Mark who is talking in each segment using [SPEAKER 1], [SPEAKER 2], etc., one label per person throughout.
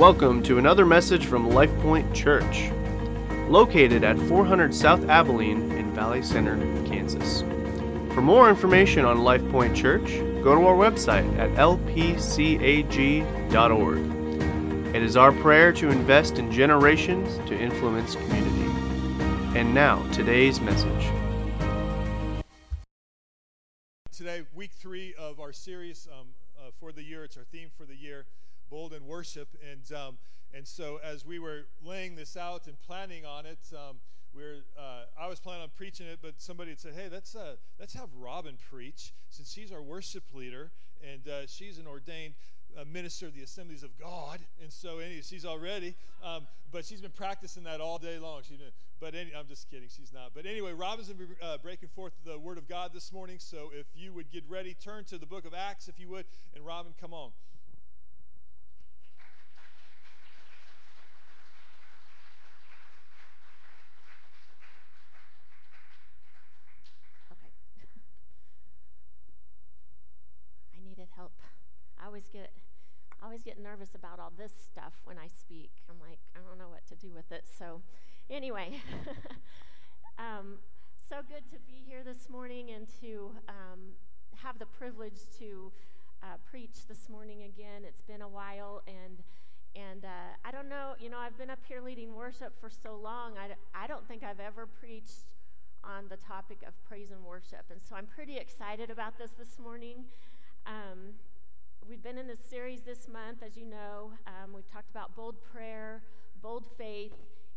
[SPEAKER 1] Welcome to another message from LifePoint Church, located at 400 South Abilene in Valley Center, Kansas. For more information on LifePoint Church, go to our website at lpcag.org. It is our prayer to invest in generations to influence community. And now, today's message.
[SPEAKER 2] Today, week three of our series um, uh, for the year. It's our theme for the year bold in worship. And, um, and so as we were laying this out and planning on it, um, we are uh, I was planning on preaching it, but somebody had said, hey, let's, uh, let's have Robin preach since she's our worship leader and uh, she's an ordained uh, minister of the assemblies of God. And so anyway, she's already, um, but she's been practicing that all day long. She's been, but any, I'm just kidding, she's not. But anyway, Robin's be uh, breaking forth the word of God this morning. So if you would get ready, turn to the book of Acts, if you would, and Robin, come on.
[SPEAKER 3] always get I always get nervous about all this stuff when I speak. I'm like, I don't know what to do with it. So, anyway, um, so good to be here this morning and to um, have the privilege to uh, preach this morning again. It's been a while, and and uh, I don't know, you know, I've been up here leading worship for so long. I, I don't think I've ever preached on the topic of praise and worship, and so I'm pretty excited about this this morning. Um, we've been in this series this month, as you know. Um, we've talked about bold prayer, bold faith,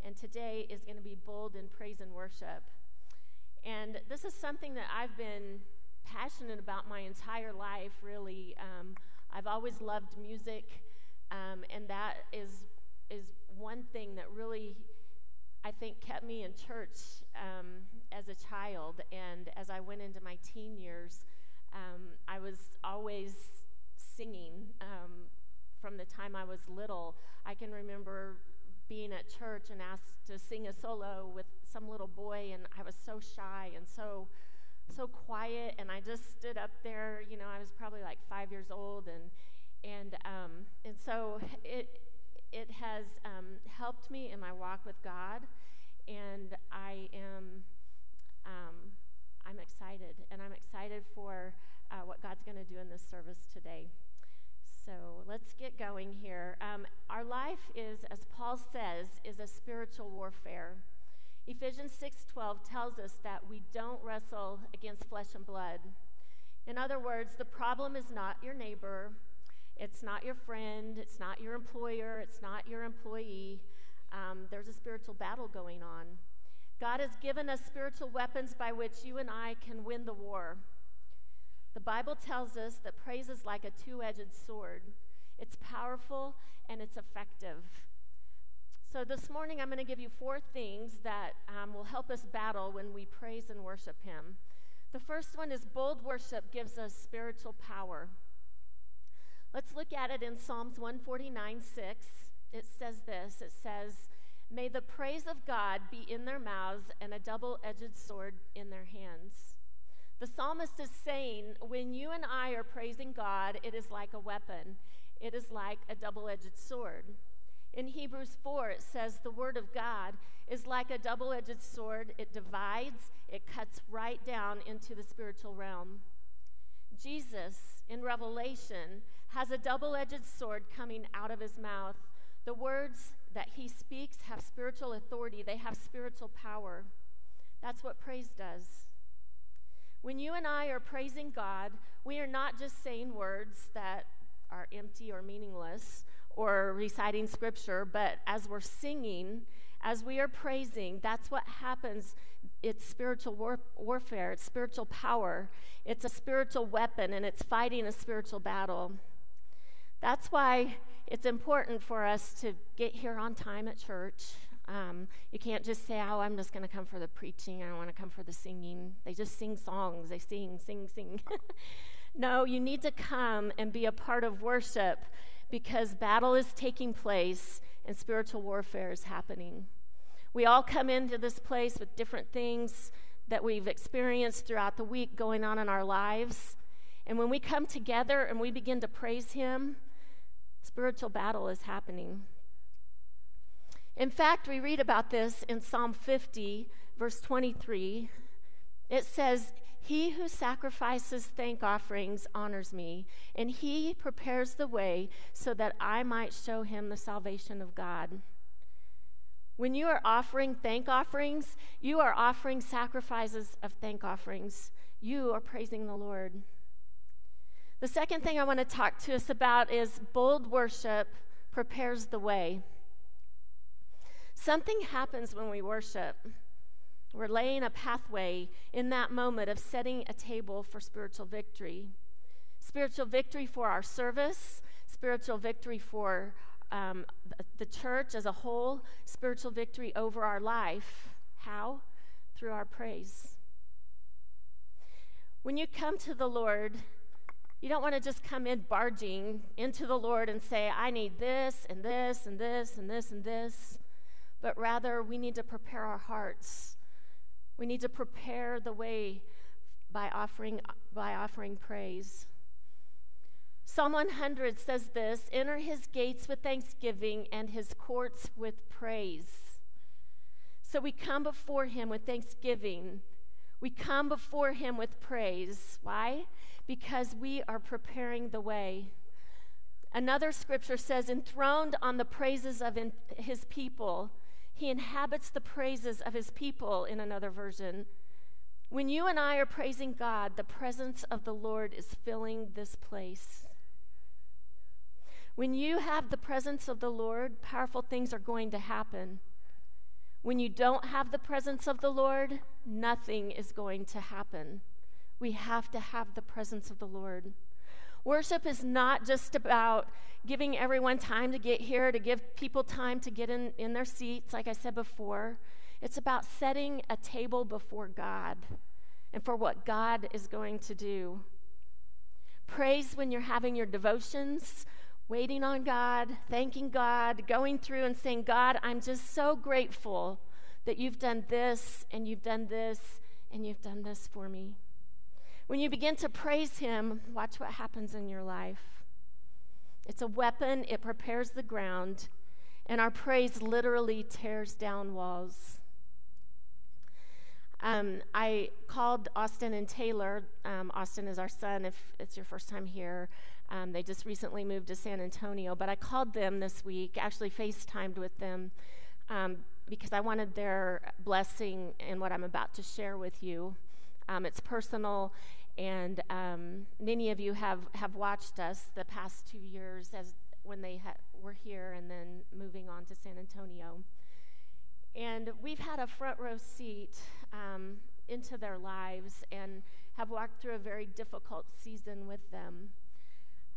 [SPEAKER 3] and today is going to be bold in praise and worship. And this is something that I've been passionate about my entire life, really. Um, I've always loved music, um, and that is, is one thing that really, I think, kept me in church um, as a child. And as I went into my teen years, um, I was always singing um, from the time I was little. I can remember being at church and asked to sing a solo with some little boy, and I was so shy and so so quiet, and I just stood up there. You know, I was probably like five years old, and and um, and so it it has um, helped me in my walk with God, and I am um, I'm excited, and I'm excited for uh, what God's going to do in this service today. So let's get going here. Um, our life is, as Paul says, is a spiritual warfare. Ephesians 6:12 tells us that we don't wrestle against flesh and blood. In other words, the problem is not your neighbor, it's not your friend, it's not your employer, it's not your employee. Um, there's a spiritual battle going on. God has given us spiritual weapons by which you and I can win the war. The Bible tells us that praise is like a two edged sword it's powerful and it's effective. So, this morning I'm going to give you four things that um, will help us battle when we praise and worship Him. The first one is bold worship gives us spiritual power. Let's look at it in Psalms 149 6. It says this it says, May the praise of God be in their mouths and a double edged sword in their hands. The psalmist is saying, when you and I are praising God, it is like a weapon, it is like a double edged sword. In Hebrews 4, it says, The word of God is like a double edged sword. It divides, it cuts right down into the spiritual realm. Jesus, in Revelation, has a double edged sword coming out of his mouth. The words that he speaks have spiritual authority, they have spiritual power. That's what praise does. When you and I are praising God, we are not just saying words that are empty or meaningless or reciting scripture, but as we're singing, as we are praising, that's what happens. It's spiritual war- warfare, it's spiritual power, it's a spiritual weapon, and it's fighting a spiritual battle. That's why it's important for us to get here on time at church. Um, you can't just say, oh, I'm just going to come for the preaching. I don't want to come for the singing. They just sing songs. They sing, sing, sing. no, you need to come and be a part of worship because battle is taking place and spiritual warfare is happening. We all come into this place with different things that we've experienced throughout the week going on in our lives. And when we come together and we begin to praise Him, spiritual battle is happening. In fact, we read about this in Psalm 50, verse 23. It says, He who sacrifices thank offerings honors me, and he prepares the way so that I might show him the salvation of God. When you are offering thank offerings, you are offering sacrifices of thank offerings. You are praising the Lord. The second thing I want to talk to us about is bold worship prepares the way. Something happens when we worship. We're laying a pathway in that moment of setting a table for spiritual victory. Spiritual victory for our service, spiritual victory for um, the church as a whole, spiritual victory over our life. How? Through our praise. When you come to the Lord, you don't want to just come in barging into the Lord and say, I need this and this and this and this and this. But rather, we need to prepare our hearts. We need to prepare the way by offering, by offering praise. Psalm 100 says this Enter his gates with thanksgiving and his courts with praise. So we come before him with thanksgiving. We come before him with praise. Why? because we are preparing the way. Another scripture says, enthroned on the praises of his people, he inhabits the praises of his people, in another version. When you and I are praising God, the presence of the Lord is filling this place. When you have the presence of the Lord, powerful things are going to happen. When you don't have the presence of the Lord, nothing is going to happen. We have to have the presence of the Lord. Worship is not just about giving everyone time to get here, to give people time to get in, in their seats, like I said before. It's about setting a table before God and for what God is going to do. Praise when you're having your devotions, waiting on God, thanking God, going through and saying, God, I'm just so grateful that you've done this and you've done this and you've done this for me. When you begin to praise Him, watch what happens in your life. It's a weapon, it prepares the ground, and our praise literally tears down walls. Um, I called Austin and Taylor. Um, Austin is our son, if it's your first time here. Um, they just recently moved to San Antonio, but I called them this week, actually FaceTimed with them um, because I wanted their blessing in what I'm about to share with you. Um, it's personal, and um, many of you have, have watched us the past two years as when they ha- were here and then moving on to San Antonio. And we've had a front row seat um, into their lives and have walked through a very difficult season with them.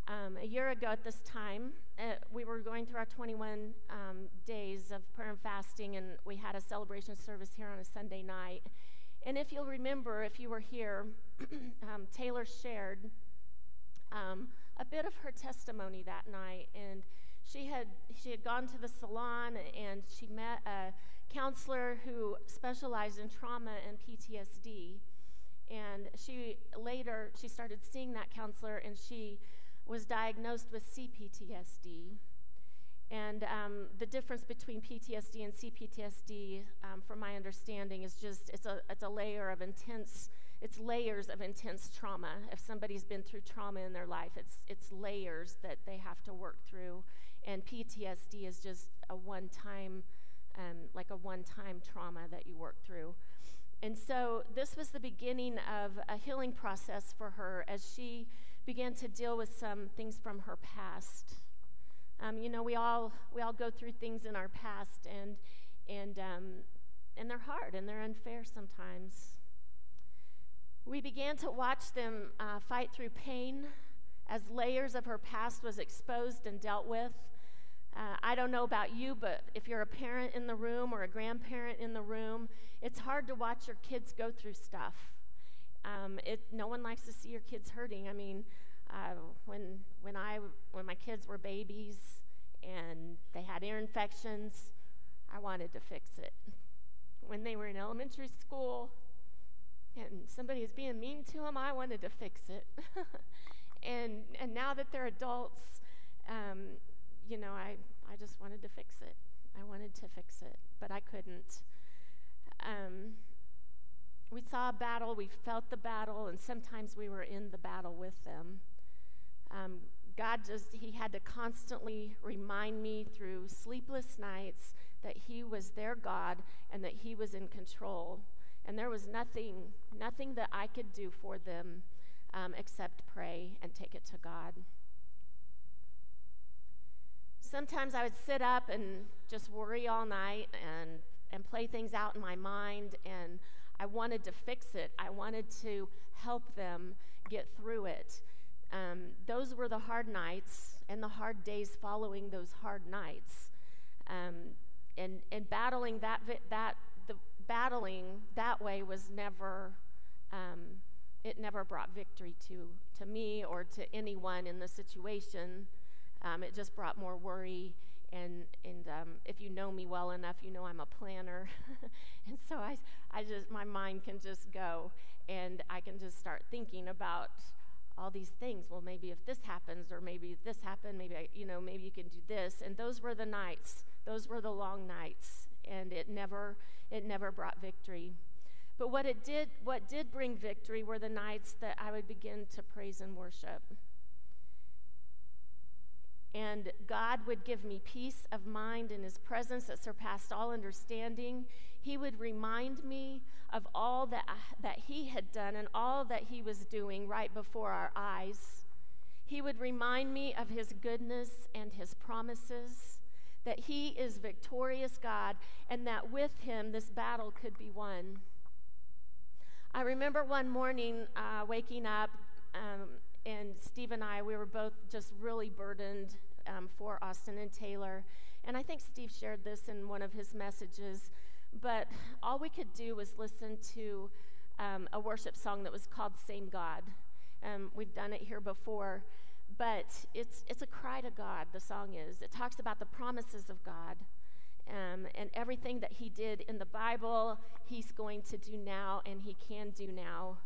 [SPEAKER 3] Um, a year ago at this time, uh, we were going through our 21 um, days of prayer and fasting, and we had a celebration service here on a Sunday night. And if you'll remember, if you were here, um, Taylor shared um, a bit of her testimony that night. And she had, she had gone to the salon and she met a counselor who specialized in trauma and PTSD. And she later, she started seeing that counselor and she was diagnosed with CPTSD. And um, the difference between PTSD and CPTSD, um, from my understanding, is just it's a, it's a layer of intense, it's layers of intense trauma. If somebody's been through trauma in their life, it's, it's layers that they have to work through. And PTSD is just a one time, um, like a one time trauma that you work through. And so this was the beginning of a healing process for her as she began to deal with some things from her past. Um, you know, we all we all go through things in our past, and and um, and they're hard and they're unfair sometimes. We began to watch them uh, fight through pain as layers of her past was exposed and dealt with. Uh, I don't know about you, but if you're a parent in the room or a grandparent in the room, it's hard to watch your kids go through stuff. Um, it, no one likes to see your kids hurting. I mean, uh, when when I when my kids were babies and they had ear infections, I wanted to fix it. When they were in elementary school and somebody was being mean to them, I wanted to fix it. and and now that they're adults, um, you know, I I just wanted to fix it. I wanted to fix it, but I couldn't. Um, we saw a battle, we felt the battle, and sometimes we were in the battle with them. Um, God just, He had to constantly remind me through sleepless nights that He was their God and that He was in control. And there was nothing, nothing that I could do for them um, except pray and take it to God. Sometimes I would sit up and just worry all night and, and play things out in my mind, and I wanted to fix it. I wanted to help them get through it. Um, those were the hard nights and the hard days following those hard nights. Um, and, and battling that, that, the battling that way was never, um, it never brought victory to, to me or to anyone in the situation. Um, it just brought more worry. And, and um, if you know me well enough, you know I'm a planner. and so I, I just, my mind can just go and I can just start thinking about all these things. Well, maybe if this happens, or maybe this happened, maybe I, you know, maybe you can do this. And those were the nights. Those were the long nights, and it never, it never brought victory. But what it did, what did bring victory, were the nights that I would begin to praise and worship. And God would give me peace of mind in His presence that surpassed all understanding. He would remind me of all that, that He had done and all that He was doing right before our eyes. He would remind me of His goodness and His promises, that He is victorious God, and that with Him this battle could be won. I remember one morning uh, waking up, um, and Steve and I, we were both just really burdened um, for Austin and Taylor. And I think Steve shared this in one of his messages. But all we could do was listen to um, a worship song that was called Same God. Um, we've done it here before, but it's, it's a cry to God, the song is. It talks about the promises of God um, and everything that He did in the Bible, He's going to do now, and He can do now.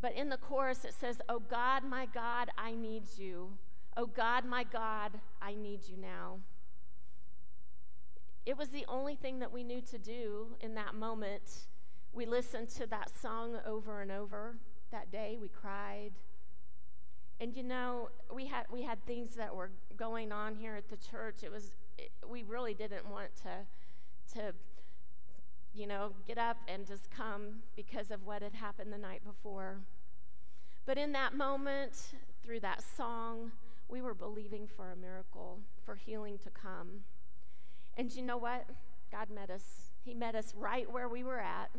[SPEAKER 3] But in the chorus, it says, Oh God, my God, I need you. Oh God, my God, I need you now. It was the only thing that we knew to do in that moment. We listened to that song over and over that day. We cried. And you know, we had we had things that were going on here at the church. It was it, we really didn't want to to you know, get up and just come because of what had happened the night before. But in that moment, through that song, we were believing for a miracle, for healing to come. And you know what? God met us. He met us right where we were at.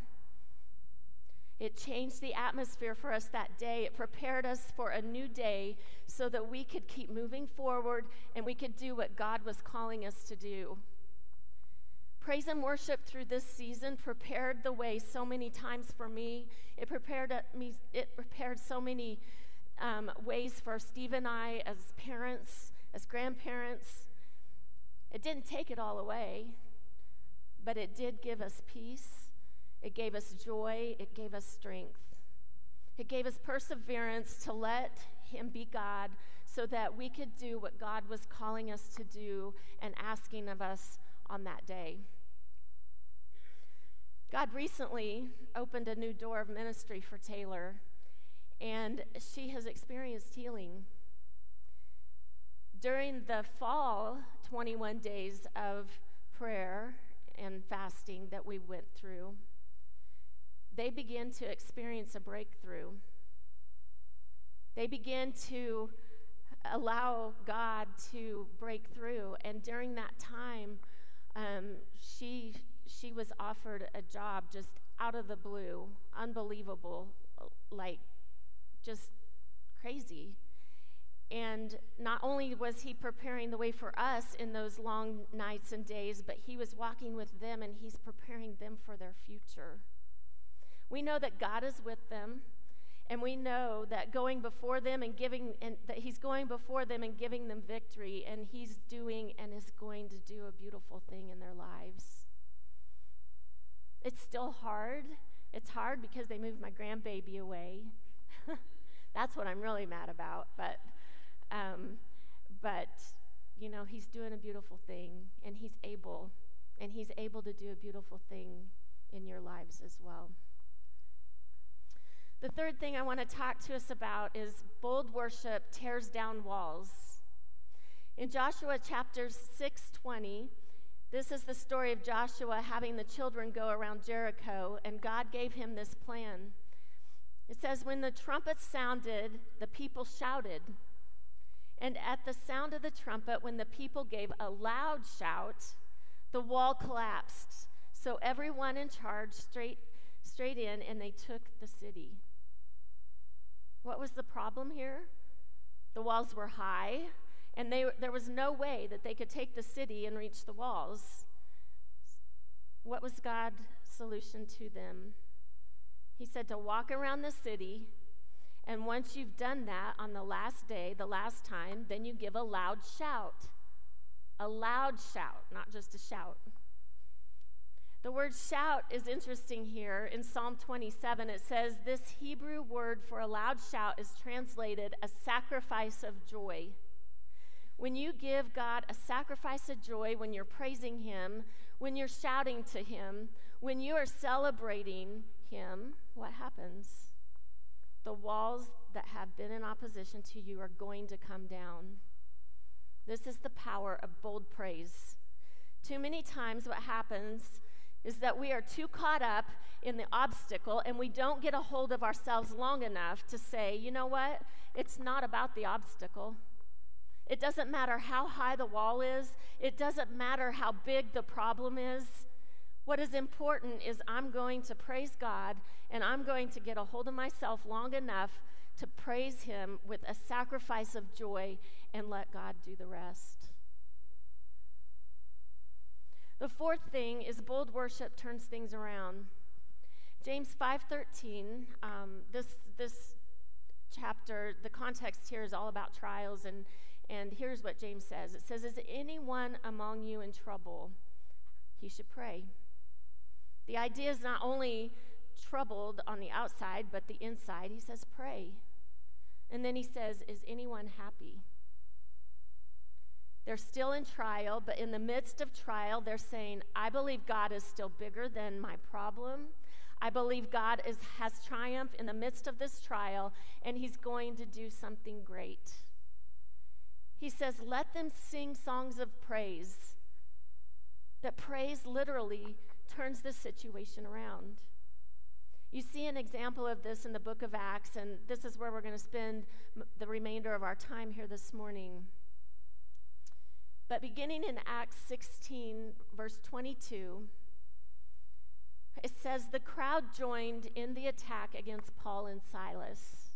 [SPEAKER 3] It changed the atmosphere for us that day. It prepared us for a new day so that we could keep moving forward and we could do what God was calling us to do. Praise and worship through this season prepared the way so many times for me. It prepared me. It prepared so many um, ways for Steve and I as parents, as grandparents. It didn't take it all away, but it did give us peace. It gave us joy. It gave us strength. It gave us perseverance to let Him be God so that we could do what God was calling us to do and asking of us on that day. God recently opened a new door of ministry for Taylor and she has experienced healing. During the fall 21 days of prayer and fasting that we went through, they began to experience a breakthrough. They began to allow God to break through. And during that time, um, she, she was offered a job just out of the blue, unbelievable, like just crazy. And not only was he preparing the way for us in those long nights and days, but he was walking with them and he's preparing them for their future. We know that God is with them, and we know that going before them and giving, and that he's going before them and giving them victory, and he's doing and is going to do a beautiful thing in their lives. It's still hard. It's hard because they moved my grandbaby away. That's what I'm really mad about. But, um, but you know, He's doing a beautiful thing, and He's able, and He's able to do a beautiful thing in your lives as well. The third thing I want to talk to us about is bold worship tears down walls. In Joshua chapter 6:20, this is the story of Joshua having the children go around Jericho, and God gave him this plan. It says, When the trumpet sounded, the people shouted. And at the sound of the trumpet, when the people gave a loud shout, the wall collapsed. So everyone in charge straight, straight in, and they took the city. What was the problem here? The walls were high, and they, there was no way that they could take the city and reach the walls. What was God's solution to them? He said to walk around the city, and once you've done that on the last day, the last time, then you give a loud shout. A loud shout, not just a shout. The word shout is interesting here. In Psalm 27, it says, This Hebrew word for a loud shout is translated a sacrifice of joy. When you give God a sacrifice of joy, when you're praising Him, when you're shouting to Him, when you are celebrating Him, what happens? The walls that have been in opposition to you are going to come down. This is the power of bold praise. Too many times, what happens is that we are too caught up in the obstacle and we don't get a hold of ourselves long enough to say, you know what? It's not about the obstacle. It doesn't matter how high the wall is, it doesn't matter how big the problem is. What is important is I'm going to praise God and I'm going to get a hold of myself long enough to praise Him with a sacrifice of joy and let God do the rest. The fourth thing is bold worship turns things around. James 5:13. Um, this this chapter, the context here is all about trials, and and here's what James says. It says, "Is anyone among you in trouble? He should pray." The idea is not only troubled on the outside, but the inside. He says, "Pray," and then he says, "Is anyone happy?" They're still in trial, but in the midst of trial, they're saying, I believe God is still bigger than my problem. I believe God is, has triumph in the midst of this trial, and He's going to do something great. He says, Let them sing songs of praise. That praise literally turns the situation around. You see an example of this in the book of Acts, and this is where we're going to spend the remainder of our time here this morning. But beginning in Acts 16, verse 22, it says, The crowd joined in the attack against Paul and Silas.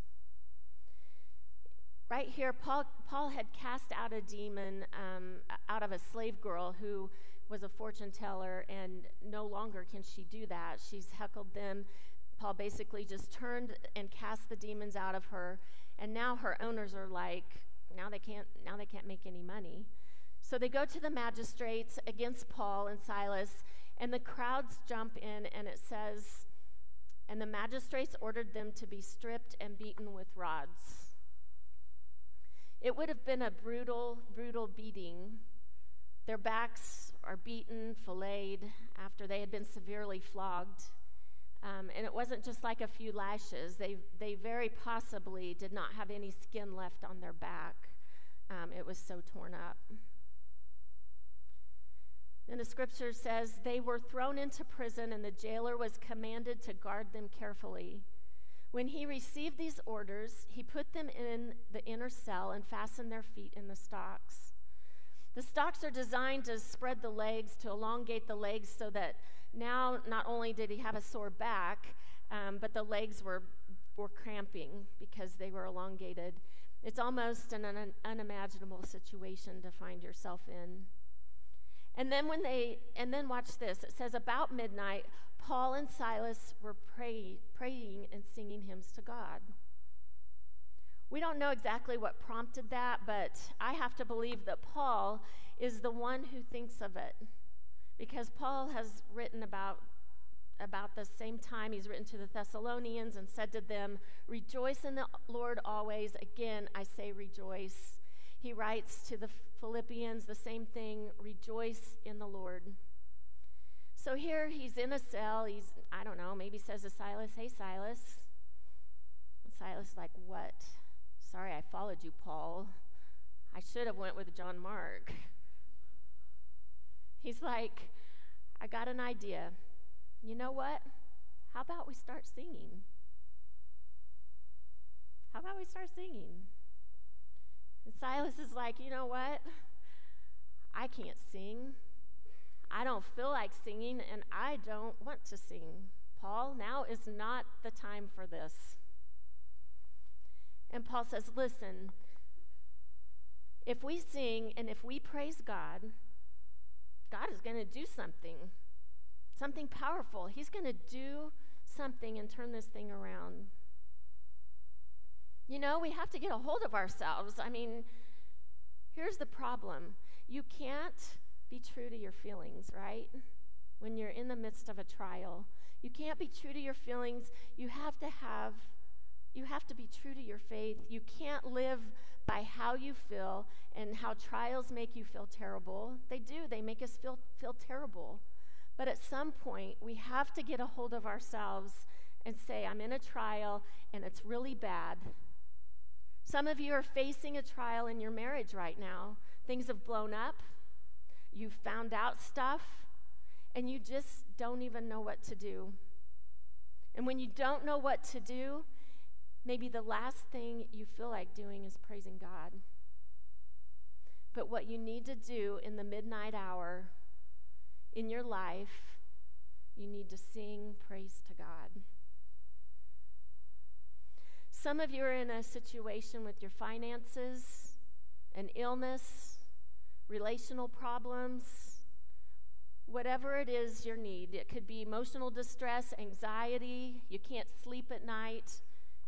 [SPEAKER 3] Right here, Paul, Paul had cast out a demon um, out of a slave girl who was a fortune teller, and no longer can she do that. She's heckled them. Paul basically just turned and cast the demons out of her, and now her owners are like, now they can't, now they can't make any money. So they go to the magistrates against Paul and Silas, and the crowds jump in, and it says, And the magistrates ordered them to be stripped and beaten with rods. It would have been a brutal, brutal beating. Their backs are beaten, filleted, after they had been severely flogged. Um, and it wasn't just like a few lashes. They, they very possibly did not have any skin left on their back. Um, it was so torn up. And the scripture says they were thrown into prison, and the jailer was commanded to guard them carefully. When he received these orders, he put them in the inner cell and fastened their feet in the stocks. The stocks are designed to spread the legs, to elongate the legs, so that now not only did he have a sore back, um, but the legs were, were cramping because they were elongated. It's almost an un- unimaginable situation to find yourself in. And then when they, and then watch this. It says, about midnight, Paul and Silas were pray, praying and singing hymns to God. We don't know exactly what prompted that, but I have to believe that Paul is the one who thinks of it. Because Paul has written about about the same time he's written to the Thessalonians and said to them, Rejoice in the Lord always. Again, I say rejoice. He writes to the Philippians the same thing rejoice in the Lord. So here he's in a cell. He's, I don't know, maybe says to Silas, Hey, Silas. And Silas is like, What? Sorry, I followed you, Paul. I should have went with John Mark. He's like, I got an idea. You know what? How about we start singing? How about we start singing? And Silas is like, You know what? I can't sing. I don't feel like singing, and I don't want to sing. Paul, now is not the time for this. And Paul says, Listen, if we sing and if we praise God, God is going to do something, something powerful. He's going to do something and turn this thing around. You know, we have to get a hold of ourselves. I mean, here's the problem you can't be true to your feelings, right? When you're in the midst of a trial, you can't be true to your feelings. You have to have you have to be true to your faith. You can't live by how you feel and how trials make you feel terrible. They do, they make us feel, feel terrible. But at some point, we have to get a hold of ourselves and say, I'm in a trial and it's really bad. Some of you are facing a trial in your marriage right now. Things have blown up, you've found out stuff, and you just don't even know what to do. And when you don't know what to do, Maybe the last thing you feel like doing is praising God. But what you need to do in the midnight hour in your life, you need to sing praise to God. Some of you are in a situation with your finances, an illness, relational problems, whatever it is your need. It could be emotional distress, anxiety, you can't sleep at night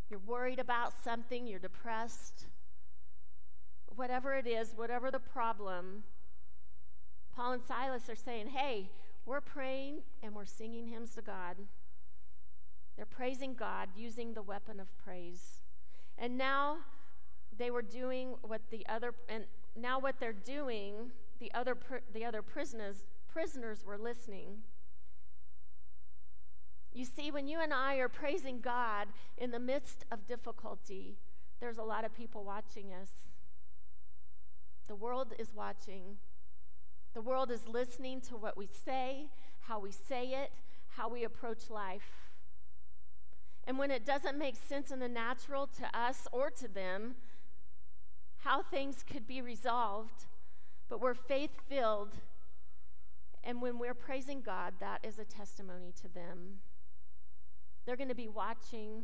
[SPEAKER 3] you're worried about something, you're depressed, whatever it is, whatever the problem, Paul and Silas are saying, hey, we're praying and we're singing hymns to God. They're praising God using the weapon of praise. And now they were doing what the other, and now what they're doing, the other, the other prisoners, prisoners were listening. You see, when you and I are praising God in the midst of difficulty, there's a lot of people watching us. The world is watching. The world is listening to what we say, how we say it, how we approach life. And when it doesn't make sense in the natural to us or to them, how things could be resolved, but we're faith filled. And when we're praising God, that is a testimony to them. They're going to be watching,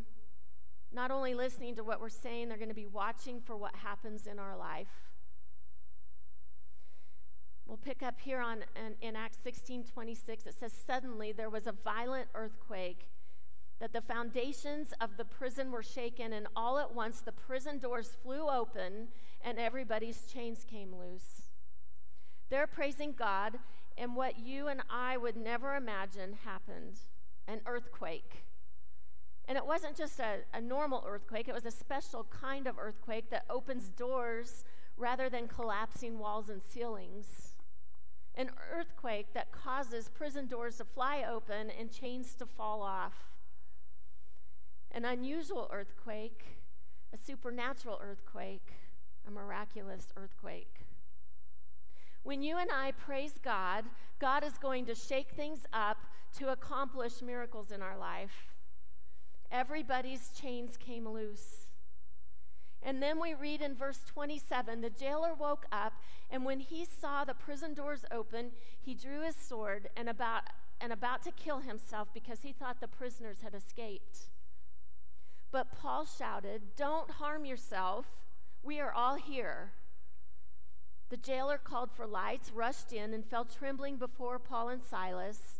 [SPEAKER 3] not only listening to what we're saying, they're going to be watching for what happens in our life. We'll pick up here on in, in Acts 16 26. It says, Suddenly there was a violent earthquake, that the foundations of the prison were shaken, and all at once the prison doors flew open, and everybody's chains came loose. They're praising God, and what you and I would never imagine happened an earthquake. And it wasn't just a, a normal earthquake, it was a special kind of earthquake that opens doors rather than collapsing walls and ceilings. An earthquake that causes prison doors to fly open and chains to fall off. An unusual earthquake, a supernatural earthquake, a miraculous earthquake. When you and I praise God, God is going to shake things up to accomplish miracles in our life. Everybody's chains came loose. And then we read in verse 27 the jailer woke up, and when he saw the prison doors open, he drew his sword and about, and about to kill himself because he thought the prisoners had escaped. But Paul shouted, Don't harm yourself. We are all here. The jailer called for lights, rushed in, and fell trembling before Paul and Silas.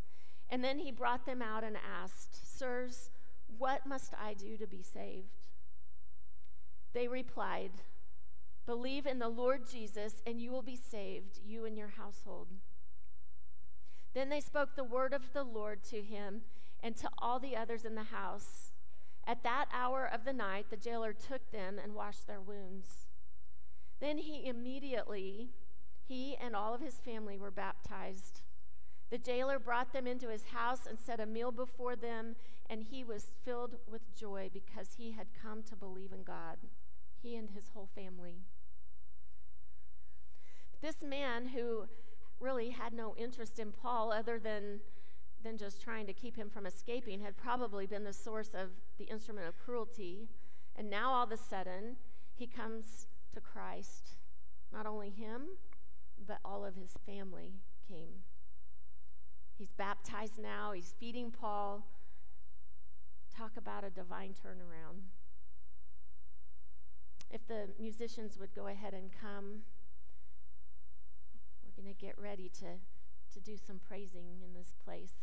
[SPEAKER 3] And then he brought them out and asked, Sirs, what must I do to be saved? They replied, Believe in the Lord Jesus, and you will be saved, you and your household. Then they spoke the word of the Lord to him and to all the others in the house. At that hour of the night, the jailer took them and washed their wounds. Then he immediately, he and all of his family were baptized. The jailer brought them into his house and set a meal before them, and he was filled with joy because he had come to believe in God, he and his whole family. This man who really had no interest in Paul other than, than just trying to keep him from escaping had probably been the source of the instrument of cruelty. And now all of a sudden, he comes to Christ. Not only him, but all of his family came. He's baptized now, he's feeding Paul. Talk about a divine turnaround. If the musicians would go ahead and come, we're going to get ready to, to do some praising in this place.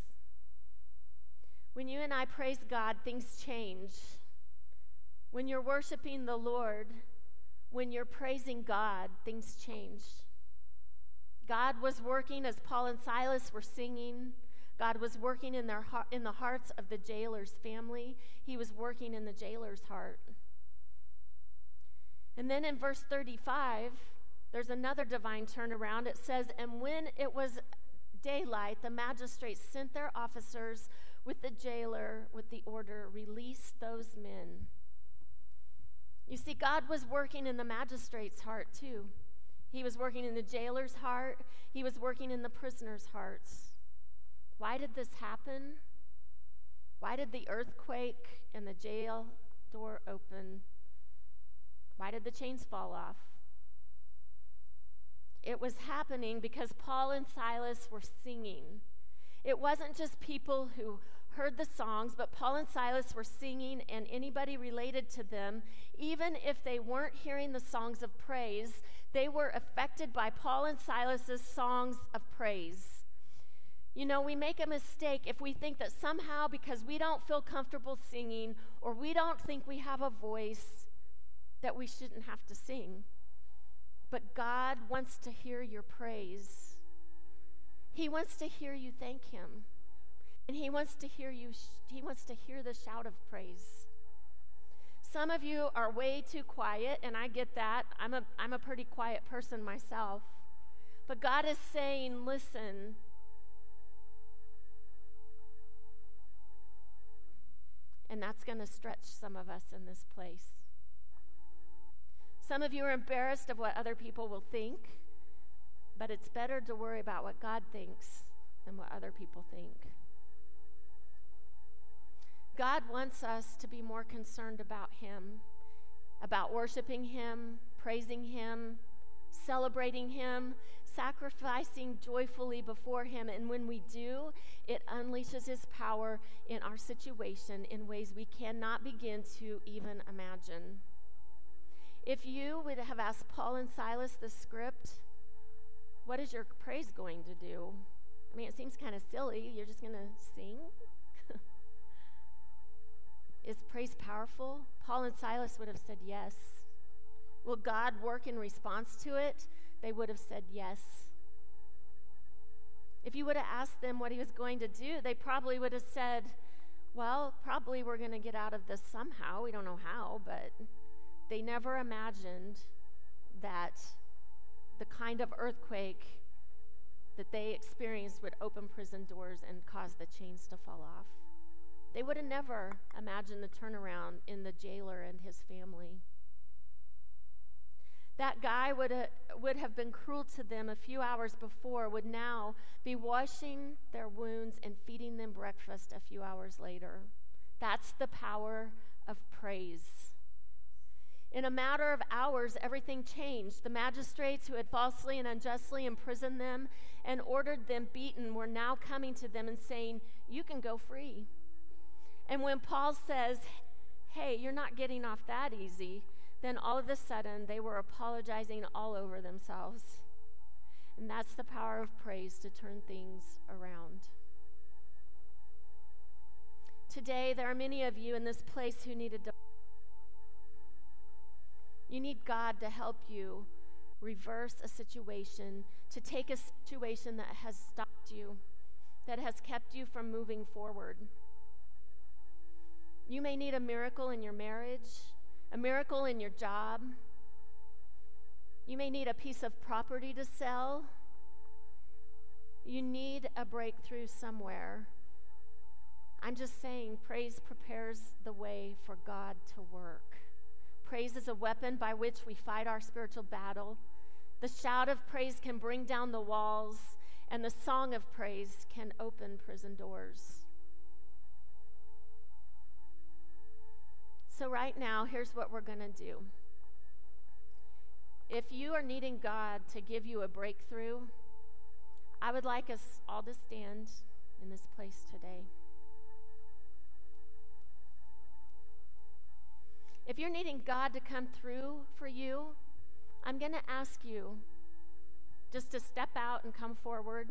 [SPEAKER 3] When you and I praise God, things change. When you're worshiping the Lord, when you're praising God, things change. God was working as Paul and Silas were singing. God was working in, their, in the hearts of the jailer's family. He was working in the jailer's heart. And then in verse 35, there's another divine turnaround. It says, And when it was daylight, the magistrates sent their officers with the jailer with the order, Release those men. You see, God was working in the magistrate's heart too. He was working in the jailer's heart, he was working in the prisoner's hearts. Why did this happen? Why did the earthquake and the jail door open? Why did the chains fall off? It was happening because Paul and Silas were singing. It wasn't just people who heard the songs, but Paul and Silas were singing, and anybody related to them, even if they weren't hearing the songs of praise, they were affected by Paul and Silas's songs of praise. You know, we make a mistake if we think that somehow because we don't feel comfortable singing or we don't think we have a voice, that we shouldn't have to sing. But God wants to hear your praise. He wants to hear you thank Him. And he wants to hear you, he wants to hear the shout of praise. Some of you are way too quiet, and I get that. I'm a, I'm a pretty quiet person myself. But God is saying, listen. And that's going to stretch some of us in this place. Some of you are embarrassed of what other people will think, but it's better to worry about what God thinks than what other people think. God wants us to be more concerned about Him, about worshiping Him, praising Him, celebrating Him, sacrificing joyfully before Him. And when we do, it unleashes His power in our situation in ways we cannot begin to even imagine. If you would have asked Paul and Silas the script, what is your praise going to do? I mean, it seems kind of silly. You're just going to sing? Is praise powerful? Paul and Silas would have said yes. Will God work in response to it? They would have said yes. If you would have asked them what he was going to do, they probably would have said, Well, probably we're going to get out of this somehow. We don't know how, but they never imagined that the kind of earthquake that they experienced would open prison doors and cause the chains to fall off. They would have never imagined the turnaround in the jailer and his family. That guy would have, would have been cruel to them a few hours before, would now be washing their wounds and feeding them breakfast a few hours later. That's the power of praise. In a matter of hours, everything changed. The magistrates who had falsely and unjustly imprisoned them and ordered them beaten were now coming to them and saying, You can go free. And when Paul says, hey, you're not getting off that easy, then all of a sudden they were apologizing all over themselves. And that's the power of praise to turn things around. Today, there are many of you in this place who need a. You need God to help you reverse a situation, to take a situation that has stopped you, that has kept you from moving forward. You may need a miracle in your marriage, a miracle in your job, You may need a piece of property to sell. You need a breakthrough somewhere. I'm just saying, praise prepares the way for God to work. Praise is a weapon by which we fight our spiritual battle. The shout of praise can bring down the walls, and the song of praise can open prison doors. So, right now, here's what we're going to do. If you are needing God to give you a breakthrough, I would like us all to stand in this place today. If you're needing God to come through for you, I'm going to ask you just to step out and come forward.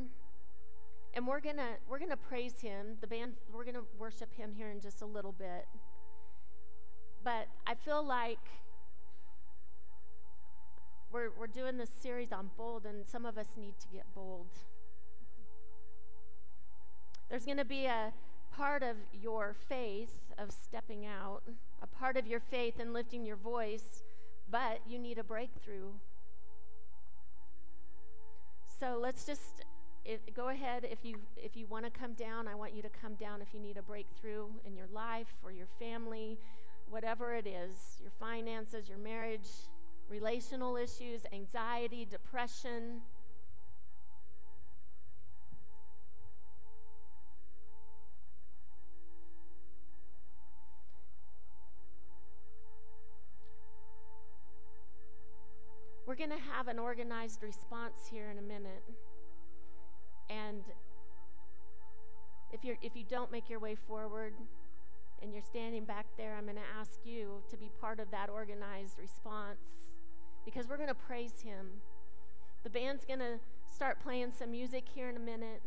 [SPEAKER 3] And we're going to we're going to praise him. The band we're going to worship him here in just a little bit. Feel like we're, we're doing this series on bold, and some of us need to get bold. There's going to be a part of your faith of stepping out, a part of your faith in lifting your voice, but you need a breakthrough. So let's just go ahead if you if you want to come down. I want you to come down if you need a breakthrough in your life or your family, whatever it is, your finances, your marriage, relational issues, anxiety, depression. We're going to have an organized response here in a minute. And if, you're, if you don't make your way forward and you're standing back there, I'm going to ask you to be part of that organized response because we're going to praise Him. The band's going to start playing some music here in a minute,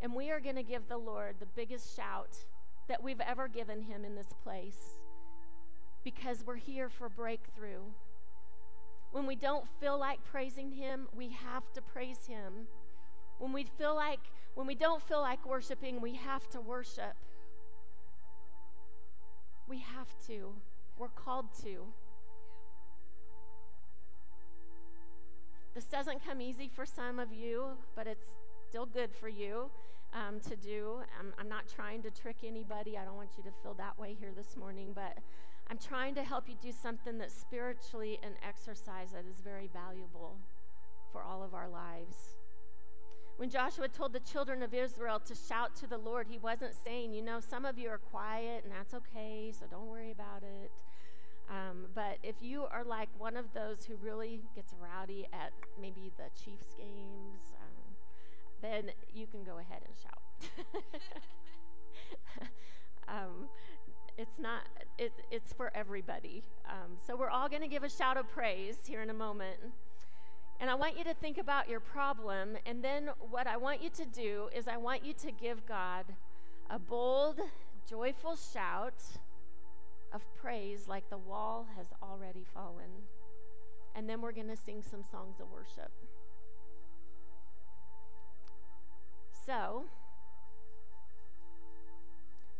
[SPEAKER 3] and we are going to give the Lord the biggest shout that we've ever given Him in this place because we're here for breakthrough. When we don't feel like praising Him, we have to praise Him. When we feel like, when we don't feel like worshiping, we have to worship. We have to. We're called to. This doesn't come easy for some of you, but it's still good for you um, to do. I'm, I'm not trying to trick anybody. I don't want you to feel that way here this morning, but I'm trying to help you do something that spiritually an exercise that is very valuable for all of our lives. When Joshua told the children of Israel to shout to the Lord, he wasn't saying, you know, some of you are quiet and that's okay, so don't worry about it. Um, but if you are like one of those who really gets rowdy at maybe the Chiefs games, um, then you can go ahead and shout. um, it's not it, it's for everybody um, so we're all going to give a shout of praise here in a moment and i want you to think about your problem and then what i want you to do is i want you to give god a bold joyful shout of praise like the wall has already fallen. And then we're going to sing some songs of worship. So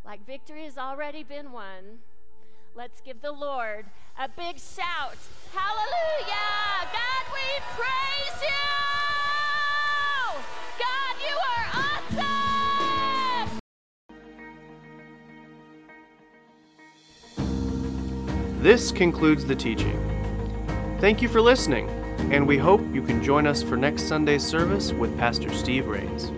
[SPEAKER 3] like victory has already been won, let's give the Lord a big shout. Hallelujah! God, we praise you! God, you
[SPEAKER 1] are awesome! This concludes the teaching. Thank you for listening, and we hope you can join us for next Sunday's service with Pastor Steve Rains.